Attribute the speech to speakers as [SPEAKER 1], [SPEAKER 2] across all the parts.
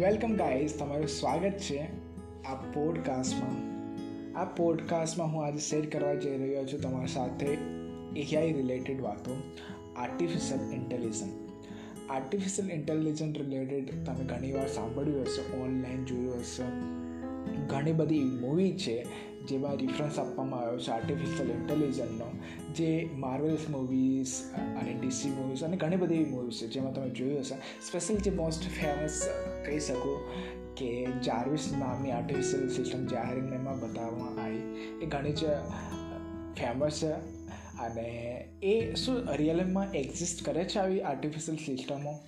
[SPEAKER 1] Welcome guys તમારું સ્વાગત છે આ પોડકાસ્ટમાં આ પોડકાસ્ટમાં હું આજે શેર કરવા જઈ રહ્યો છું તમારી સાથે એઆઈ રિલેટેડ વાતો artificial intelligence artificial intelligence related તમે ઘણીવાર સાંભળ્યું હશે ઓનલાઈન જોયું હશે. ઘણી બધી મૂવી છે, જેમાં રિફરન્સ આપવામાં આવ્યો છે આર્ટિફિશિયલ ઇન્ટેલિજન્સનો જે માર્વેલ્સ મૂવીઝ અને ડીસી મૂવીઝ અને ઘણી બધી એવી મૂવીઝ છે, જેમાં તમે જોયું હશે. સ્પેશિયલ જે મોસ્ટ ફેમસ કહી શકો કે જાર્વિસ નામની આર્ટિફિશિયલ સિસ્ટમ જાહેરમાં બતાવવામાં આવી, એ ઘણી જ ફેમસ છે. અને એ શું રિયલમાં એક્ઝિસ્ટ કરે છે આવી આર્ટિફિશિયલ સિસ્ટમો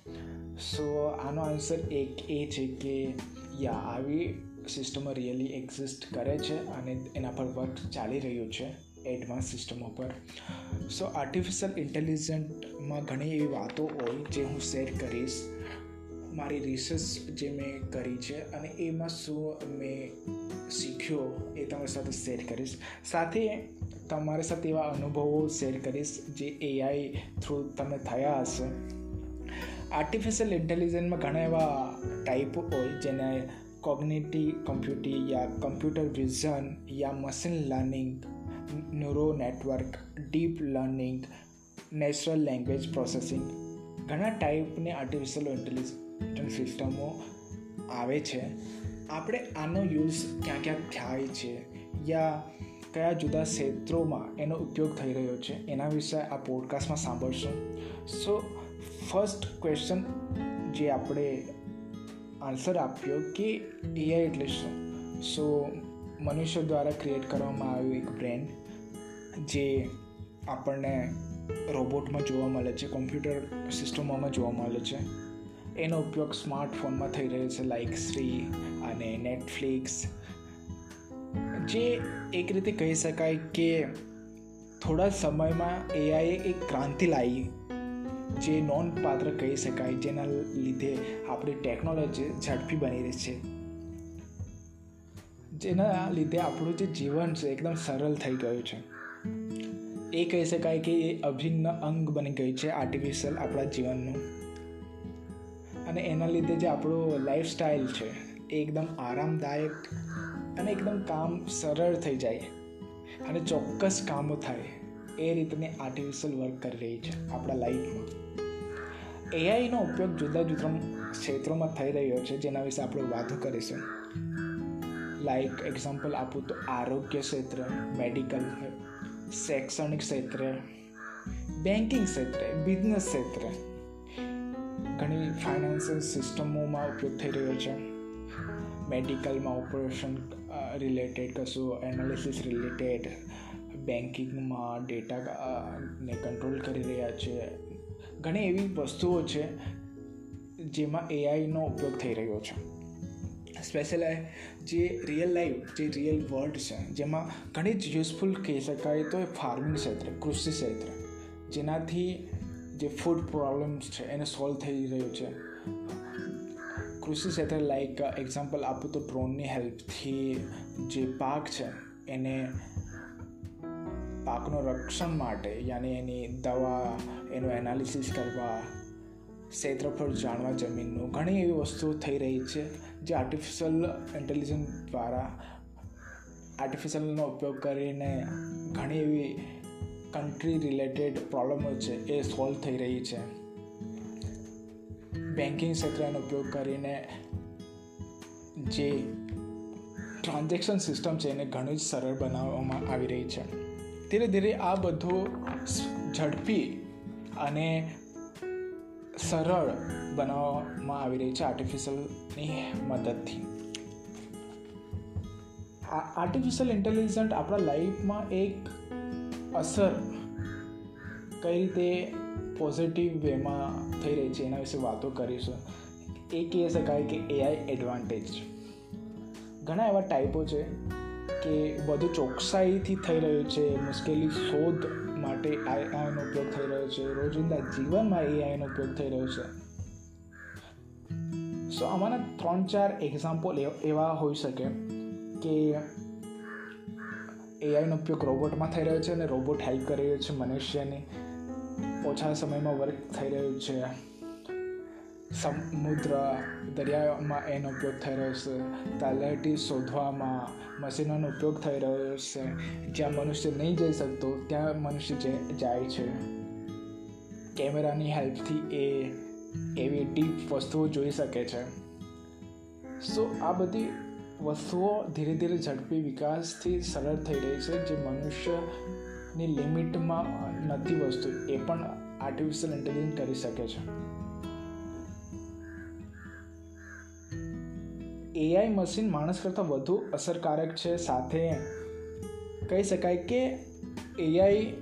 [SPEAKER 1] સો આનો આન્સર એક એ છે કે, યા, આવી સિસ્ટમો રિયલી એક્ઝિસ્ટ કરે છે અને એના પર વર્ક ચાલી રહ્યું છે એડવાન્સ સિસ્ટમો પર સો આર્ટિફિશિયલ ઇન્ટેલિજન્ટમાં ઘણી એવી વાતો હોય જે હું શેર કરીશ. મારી રિસર્ચ જે મેં કરી છે અને એમાં શું મેં શીખ્યો એ તમારી સાથે શેર કરીશ. સાથે તમારી સાથે એવા અનુભવો શેર કરીશ જે એઆઈ થ્રુ તમે થયા હશે. આર્ટિફિશિયલ ઇન્ટેલિજન્સમાં ઘણા એવા ટાઈપ હોય જેને કોગ્નેટિવ કમ્પ્યુટિંગ યા કમ્પ્યુટર વિઝન યા machine learning neuro network deep learning natural language processing ઘણા ટાઈપની આર્ટિફિશિયલ ઇન્ટેલિજન્સ સિસ્ટમો આવે છે. આપણે આનો યુઝ ક્યાં ક્યાં થાય છે યા કયા જુદા ક્ષેત્રોમાં એનો ઉપયોગ થઈ રહ્યો છે એના વિશે આ પોડકાસ્ટમાં સાંભળશું. સો ફર્સ્ટ ક્વેશ્ચન જે આપણે આન્સર આપ્યો કે એઆઈ એટલે શું? સો મનુષ્ય દ્વારા ક્રિએટ કરવામાં આવ્યું એક બ્રેન જે આપણને રોબોટમાં જોવા મળે છે કોમ્પ્યુટર સિસ્ટમોમાં જોવા મળે છે. એનો ઉપયોગ સ્માર્ટફોનમાં થઈ રહ્યો છે લાઇક શ્રી અને નેટફ્લિક્સ જે એક રીતે કહી શકાય કે થોડા સમયમાં એઆઈએ એક ક્રાંતિ લાવી જે નોંધપાત્ર કહી શકાય, જેના લીધે આપણી ટેકનોલોજી ઝડપી બની રહી છે. જેના લીધે આપણું જે જીવન છે, એકદમ સરળ થઈ ગયું છે. એ કહી શકાય કે એ અભિન્ન અંગ બની ગયું છે આર્ટિફિશિયલ આપણા જીવનનું. અને એના લીધે જે આપણું લાઈફસ્ટાઈલ છે, એ એકદમ આરામદાયક અને એકદમ કામ સરળ થઈ જાય. અને ચોક્કસ કામો થાય, એ રીતની આર્ટિફિશિયલ વર્ક કરી રહી છે આપણા લાઈફમાં એઆઈનો ઉપયોગ જુદા જુદા ક્ષેત્રોમાં થઈ રહ્યો છે, જેના વિશે આપણે વાતો કરીશું. લાઈક એક્ઝામ્પલ આપું તો આરોગ્ય ક્ષેત્ર મેડિકલ શૈક્ષણિક ક્ષેત્ર બેન્કિંગ ક્ષેત્રે બિઝનેસ ક્ષેત્રે. ઘણી ફાઇનાન્શિયલ સિસ્ટમોમાં ઉપયોગ થઈ રહ્યો છે. મેડિકલમાં ઓપરેશન રિલેટેડ કશું એનાલિસિસ રિલેટેડ બેન્કિંગમાં ડેટા ને કંટ્રોલ કરી રહ્યા છે. ઘણી એવી વસ્તુઓ છે જેમાં એઆઈનો ઉપયોગ થઈ રહ્યો છે. સ્પેશિયલ જે રિયલ લાઈફ જે રિયલ વર્લ્ડ છે, જેમાં ઘણી જ યુઝફુલ કહી શકાય તો એ ફાર્મિંગ ક્ષેત્ર, કૃષિ ક્ષેત્ર. જેનાથી જે ફૂડ પ્રોબ્લેમ્સ છે એને સોલ્વ થઈ રહ્યું છે. કૃષિ ક્ષેત્ર લાઈક એક્ઝામ્પલ આપું તો ડ્રોનની હેલ્પથી જે પાક છે એને પાકનો રક્ષણ માટે, યાની એની દવા, એનું એનાલિસિસ કરવા ક્ષેત્રફળ જાણવા જમીનનું, ઘણી એવી વસ્તુઓ થઈ રહી છે, જે આર્ટિફિશિયલ ઇન્ટેલિજન્સ દ્વારા આર્ટિફિશિયલનો ઉપયોગ કરીને ઘણી એવી કન્ટ્રી રિલેટેડ પ્રોબ્લેમો છે, એ સોલ્વ થઈ રહી છે. બેન્કિંગ ક્ષેત્રનો ઉપયોગ કરીને જે ટ્રાન્ઝેક્શન સિસ્ટમ છે, એને ઘણી જ સરળ બનાવવામાં આવી રહી છે. ધીરે ધીરે આ બધું ઝડપી અને સરળ બનાવવામાં આવી રહી છે આર્ટિફિશિયલની મદદથી. આર્ટિફિશિયલ ઇન્ટેલિજન્ટ આપણા લાઈફમાં એક અસર કઈ રીતે પોઝિટિવ વેમાં થઈ રહી છે એના વિશે વાતો કરીશું. એ કહી શકાય કે એઆઈ એડવાન્ટેજ ઘણા એવા ટાઈપો છે કે વધુ ચોકસાઈથી થઈ રહ્યું છે, મુશ્કેલી શોધ માટે આઈઆઈનો ઉપયોગ થઈ રહ્યો છે, રોજિંદા જીવનમાં એઆઈનો ઉપયોગ થઈ રહ્યો છે. સો આમાંના ત્રણ ચાર એક્ઝામ્પલ એવા હોઈ શકે કે એઆઈનો ઉપયોગ રોબોટમાં થઈ રહ્યો છે અને રોબોટ હેલ્પ કરી રહ્યો છે મનુષ્યની. ઓછા સમયમાં વર્ક થઈ રહ્યું છે. સમુદ્ર દરિયામાં એનો ઉપયોગ થઈ રહ્યો છે. તલાટી શોધવામાં મશીનોનો ઉપયોગ થઈ રહ્યો છે. જ્યાં મનુષ્ય નહીં જઈ શકતો, ત્યાં મનુષ્ય જાય છે. કેમેરાની હેલ્પથી એ એવી ડીપ વસ્તુઓ જોઈ શકે છે. સો આ બધી વસ્તુઓ ધીરે ધીરે ઝડપી વિકાસથી સરળ થઈ રહી છે, જે મનુષ્યની લિમિટમાં નથી વસ્તુ. એ પણ આર્ટિફિશિયલ ઇન્ટેલિજન્સ કરી શકે છે. એઆઈ મશીન માણસ કરતાં વધુ અસરકારક છે સાથે કહી શકાય કે એઆઈ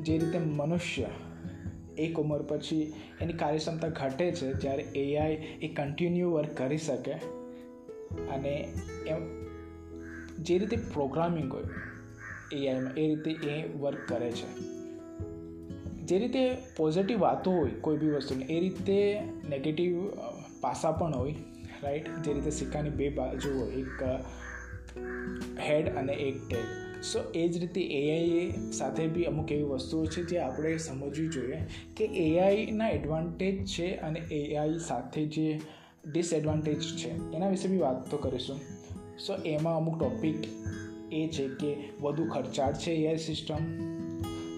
[SPEAKER 1] જે રીતે મનુષ્ય એક ઉંમર પછી એની કાર્યક્ષમતા ઘટે છે, જ્યારે એઆઈ એ કન્ટિન્યુ વર્ક કરી શકે અને એમ જે રીતે પ્રોગ્રામિંગ હોય એઆઈમાં એ રીતે એ વર્ક કરે છે. જે રીતે પોઝિટિવ વાતો હોય કોઈ બી વસ્તુની, એ રીતે નેગેટિવ પાસા પણ હોય રાઈટ જે રીતે સિક્કાની બે બાજુ હોય, એક હેડ અને એક ટેલ સો એ જ રીતે એઆઈ સાથે બી અમુક એવી વસ્તુઓ છે જે આપણે સમજવી જોઈએ કે એઆઈના એડવાન્ટેજ છે અને એઆઈ સાથે જે ડિસએડવાન્ટેજ છે. એના વિશે બી વાત તો કરીશું. સો એમાં અમુક ટોપિક એ છે કે વધુ ખર્ચાળ છે એઆઈ સિસ્ટમ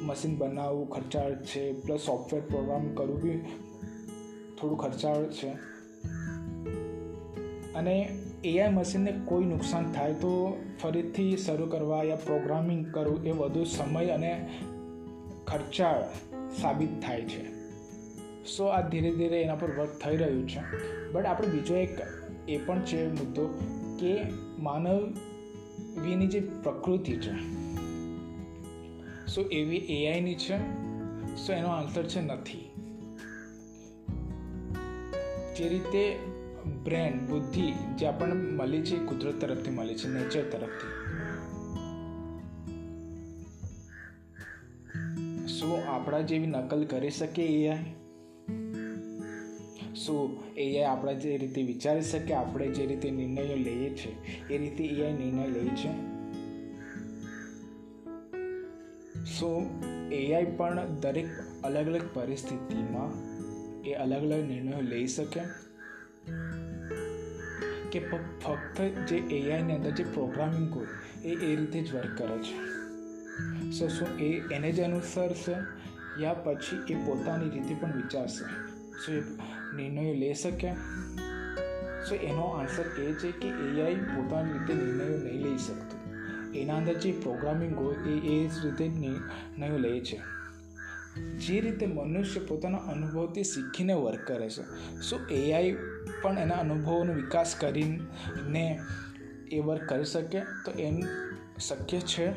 [SPEAKER 1] મશીન બનાવવું ખર્ચાળ છે પ્લસ સોફ્ટવેર પ્રોગ્રામ કરવું બી થોડું ખર્ચાળ છે. અને એઆઈ મશીનને કોઈ નુકસાન થાય તો ફરીથી શરૂ કરવા યા પ્રોગ્રામિંગ કરવું એ વધુ સમય અને ખર્ચાળ સાબિત થાય છે. સો આ ધીરે ધીરે એના પર વર્ક થઈ રહ્યું છે. બટ આપણે બીજો એક એ પણ છે મુદ્દો કે માનવીની જે પ્રકૃતિ છે. સો એવી એઆઈની છે. સો એનો આન્સર છે નથી. જે રીતે બ્રેન, બુદ્ધિ જે આપણને મળી છે, કુદરત તરફથી મળી છે, નેચર તરફથી. શું આપણા જેવી નકલ કરી શકે એઆઈ શું એઆઈ આપણા જે રીતે વિચારી શકે, આપણે જે રીતે નિર્ણયો લઈએ છીએ એ રીતે એઆઈ નિર્ણય લે છે? શું એઆઈ પણ દરેક અલગ અલગ પરિસ્થિતિમાં એ અલગ અલગ નિર્ણયો લઈ શકે? કે ફક્ત જે એઆઈની અંદર જે પ્રોગ્રામિંગ હોય, એ એ રીતે જ વર્ક કરે છે. સો શું એ એને જ અનુસરશે યા પછી એ પોતાની રીતે પણ વિચારશે. શું એ નિર્ણયો લઈ શકે. સો એનો આન્સર એ છે કે એઆઈ પોતાની રીતે નિર્ણયો નહીં લઈ શકતું. એના અંદર જે પ્રોગ્રામિંગ હોય, એ એ જ રીતે નિર્ણયો લે છે. જે રીતે મનુષ્ય પોતાના અનુભવથી શીખીને વર્ક કરે છે. સો એઆઈ પણ એના અનુભવોનો વિકાસ કરીને એ વર્ક કરી શકે તો એમ શક્ય છે?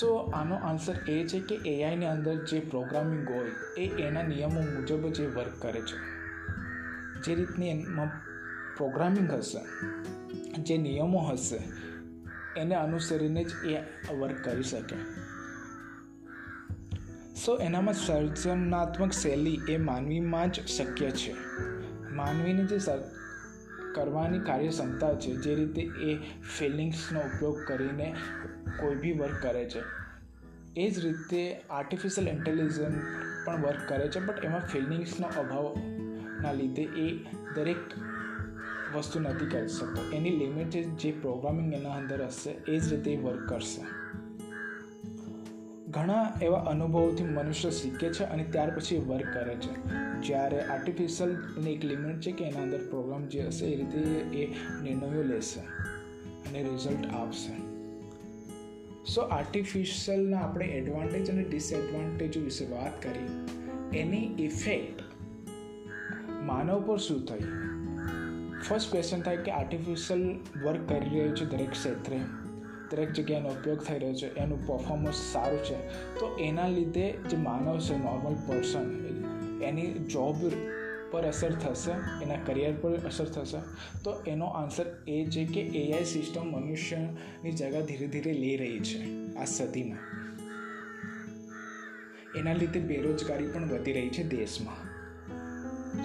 [SPEAKER 1] સો આનો આન્સર એ છે કે એઆઈની અંદર જે પ્રોગ્રામિંગ હોય એ એના નિયમો મુજબ જ એ વર્ક કરે છે. જે રીતની એમાં પ્રોગ્રામિંગ હશે, જે નિયમો હશે, એને અનુસરીને જ એ વર્ક કરી શકે. સો એનામાં સર્જનાત્મક શૈલી એ માનવીમાં જ શક્ય છે. માનવીની જે કરવાની કાર્યક્ષમતા છે, જે રીતે એ ફિલિંગ્સનો ઉપયોગ કરીને કોઈ બી વર્ક કરે છે. એ જ રીતે આર્ટિફિશિયલ ઇન્ટેલિજન્સ પણ વર્ક કરે છે, બટ એમાં ફિલિંગ્સનો અભાવના લીધે એ દરેક વસ્તુ નથી કરી શકતો. એની લિમિટ જે પ્રોગ્રામિંગ એના અંદર હશે, એ જ રીતે વર્ક કરશે. ઘણા એવા અનુભવોથી મનુષ્ય શીખે છે અને ત્યાર પછી વર્ક કરે છે. જ્યારે આર્ટિફિશિયલની એક લિમિટ છે કે એના અંદર પ્રોગ્રામ જે હશે એ રીતે એ નિર્ણયો લેશે અને રિઝલ્ટ આપશે. સો આર્ટિફિશિયલના આપણે એડવાન્ટેજ અને ડિસએડવાન્ટેજ વિશે વાત કરી. એની ઇફેક્ટ માનવ પર શું થઈ? ફર્સ્ટ ક્વેશ્ચન થાય કે આર્ટિફિશિયલ વર્ક કરી રહ્યું છે દરેક ક્ષેત્રે. દરેક જગ્યાએનો ઉપયોગ થઈ રહ્યો છે, એનું પરફોર્મન્સ સારું છે. તો એના લીધે જે માનવ છે નોર્મલ પર્સન એની જોબ પર અસર થશે, એના કરિયર પર અસર થશે. તો એનો આન્સર એ છે કે એઆઈ સિસ્ટમ મનુષ્યની જગા ધીરે ધીરે લઈ રહી છે, આ સદીમાં. એના લીધે બેરોજગારી પણ વધી રહી છે દેશમાં.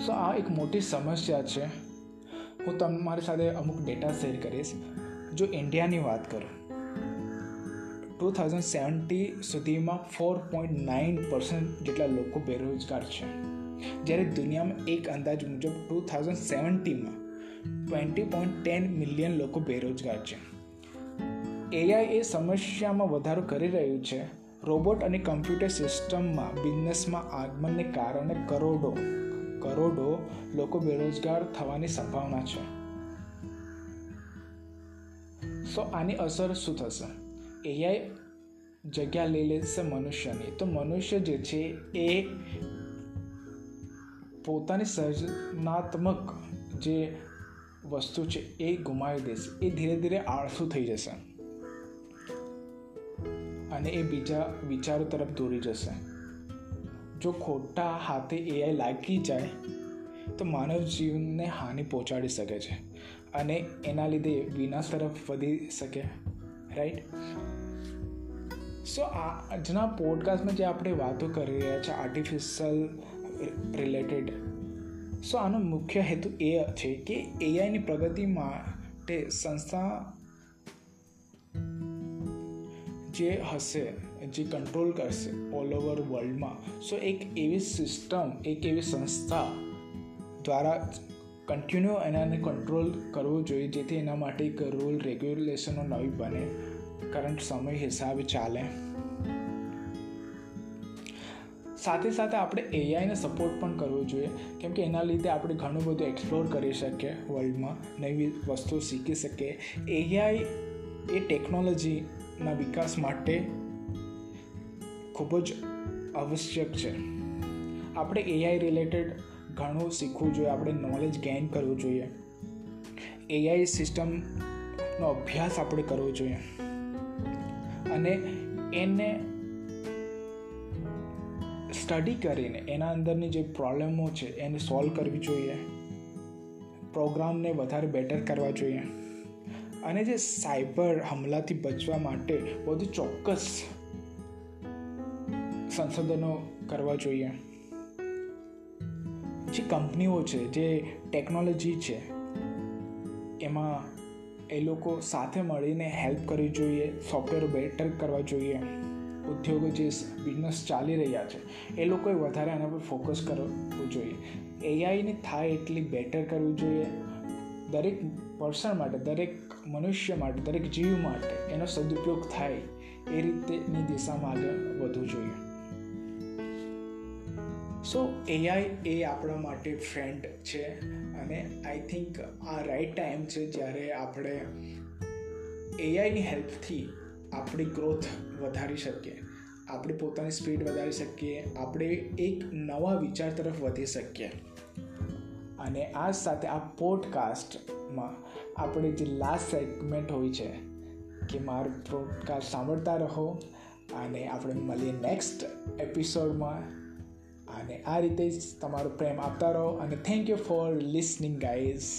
[SPEAKER 1] સો આ એક મોટી સમસ્યા છે. હું તમારી સાથે અમુક ડેટા શેર કરીશ. જો ઇન્ડિયાની વાત કરું ટુ થાઉઝન્ડ સેવન્ટી સુધીમાં ફોર પોઈન્ટ નાઇન પર્સન્ટ જેટલા લોકો બેરોજગાર છે. જ્યારે દુનિયામાં એક અંદાજ મુજબ ટુ થાઉઝન્ડ સેવન્ટીમાં ટ્વેન્ટી પોઈન્ટ ટેન મિલિયન લોકો બેરોજગાર છે. એઆઈ એ સમસ્યામાં વધારો કરી રહ્યું છે. રોબોટ અને કમ્પ્યુટર સિસ્ટમમાં, બિઝનેસમાં આગમનને કારણે કરોડો કરોડો લોકો બેરોજગાર થવાની સંભાવના છે. સો આની અસર શું થશે? એઆઈ જગ્યા લઈ લેશે મનુષ્યની. તો મનુષ્ય જે છે એ પોતાની સર્જનાત્મક જે વસ્તુ છે એ ગુમાવી દેશે. એ ધીરે ધીરે આળસુ થઈ જશે. અને એ બીજા વિચારો તરફ દોરી જશે. જો ખોટા હાથે એઆઈ લાગી જાય, તો માનવ જીવનને હાનિ પહોંચાડી શકે છે. અને એના લીધે વિનાશ તરફ વધી શકે. રાઈટ સો આજના પોડકાસ્ટમાં જે આપણે વાતો કરી રહ્યા છે આર્ટિફિશિયલ રિલેટેડ સો આનો મુખ્ય હેતુ એ છે કે એઆઈની પ્રગતિ માટે સંસ્થા જે હશે, જે કંટ્રોલ કરશે ઓલ ઓવર વર્લ્ડમાં સો એક એવી સિસ્ટમ એક એવી સંસ્થા દ્વારા કન્ટિન્યુ એનાને કંટ્રોલ કરવો જોઈએ, જેથી એના માટે એક રૂલ રેગ્યુલેશનો નવી બને. કરંટ સમય હિસાબે ચાલે. સાથે સાથે આપણે એઆઈને સપોર્ટ પણ કરવો જોઈએ, કેમ કે એના લીધે આપણે ઘણું બધું એક્સપ્લોર કરી શકીએ વર્લ્ડમાં નવી વસ્તુઓ શીખી શકીએ. એઆઈ એ ટેકનોલોજીના વિકાસ માટે ખૂબ જ આવશ્યક છે. આપણે એઆઈ રિલેટેડ ઘણું શીખવું જોઈએ, આપણે નોલેજ ગેઇન કરવું જોઈએ. એઆઈ સિસ્ટમનો અભ્યાસ આપણે કરવો જોઈએ. અને એને સ્ટડી કરીને, એના અંદરની જે પ્રોબ્લેમો છે, એને સોલ્વ કરવી જોઈએ. પ્રોગ્રામને વધારે બેટર કરવા જોઈએ. અને જે સાયબર હમલાથી બચવા માટે વધુ ચોક્કસ સંશોધનો કરવા જોઈએ. જે કંપનીઓ છે, જે ટેકનોલોજી છે, એમાં એ લોકો સાથે મળીને હેલ્પ કરવી જોઈએ સોફ્ટવેર બેટર કરવા જોઈએ. ઉદ્યોગો જે બિઝનેસ ચાલી રહ્યા છે, એ લોકોએ વધારે આના પર ફોકસ કરવું જોઈએ. એઆઈને થાય એટલી બેટર કરવું જોઈએ. દરેક પર્સન માટે, દરેક મનુષ્ય માટે, દરેક જીવ માટે એનો સદુપયોગ થાય એ રીતેની દિશામાં આગળ વધવું જોઈએ. સો એઆઈ એ આપણા માટે ફ્રેન્ડ છે અને આઈ થિંક આ રાઈટ ટાઈમ છે જ્યારે આપણે એઆઈની હેલ્પથી આપણી ગ્રોથ વધારી શકીએ, આપણે પોતાની સ્પીડ વધારી શકીએ, આપણે એક નવા વિચાર તરફ વધી શકીએ. અને આ સાથે આ પોડકાસ્ટમાં આપણે જે લાસ્ટ સેગમેન્ટ હોય છે કે મારું પોડકાસ્ટ સાંભળતા રહો અને આપણે મળીએ નેક્સ્ટ એપિસોડમાં અને આ રીતે જ તમારો પ્રેમ આપતા રહો અને thank you for listening guys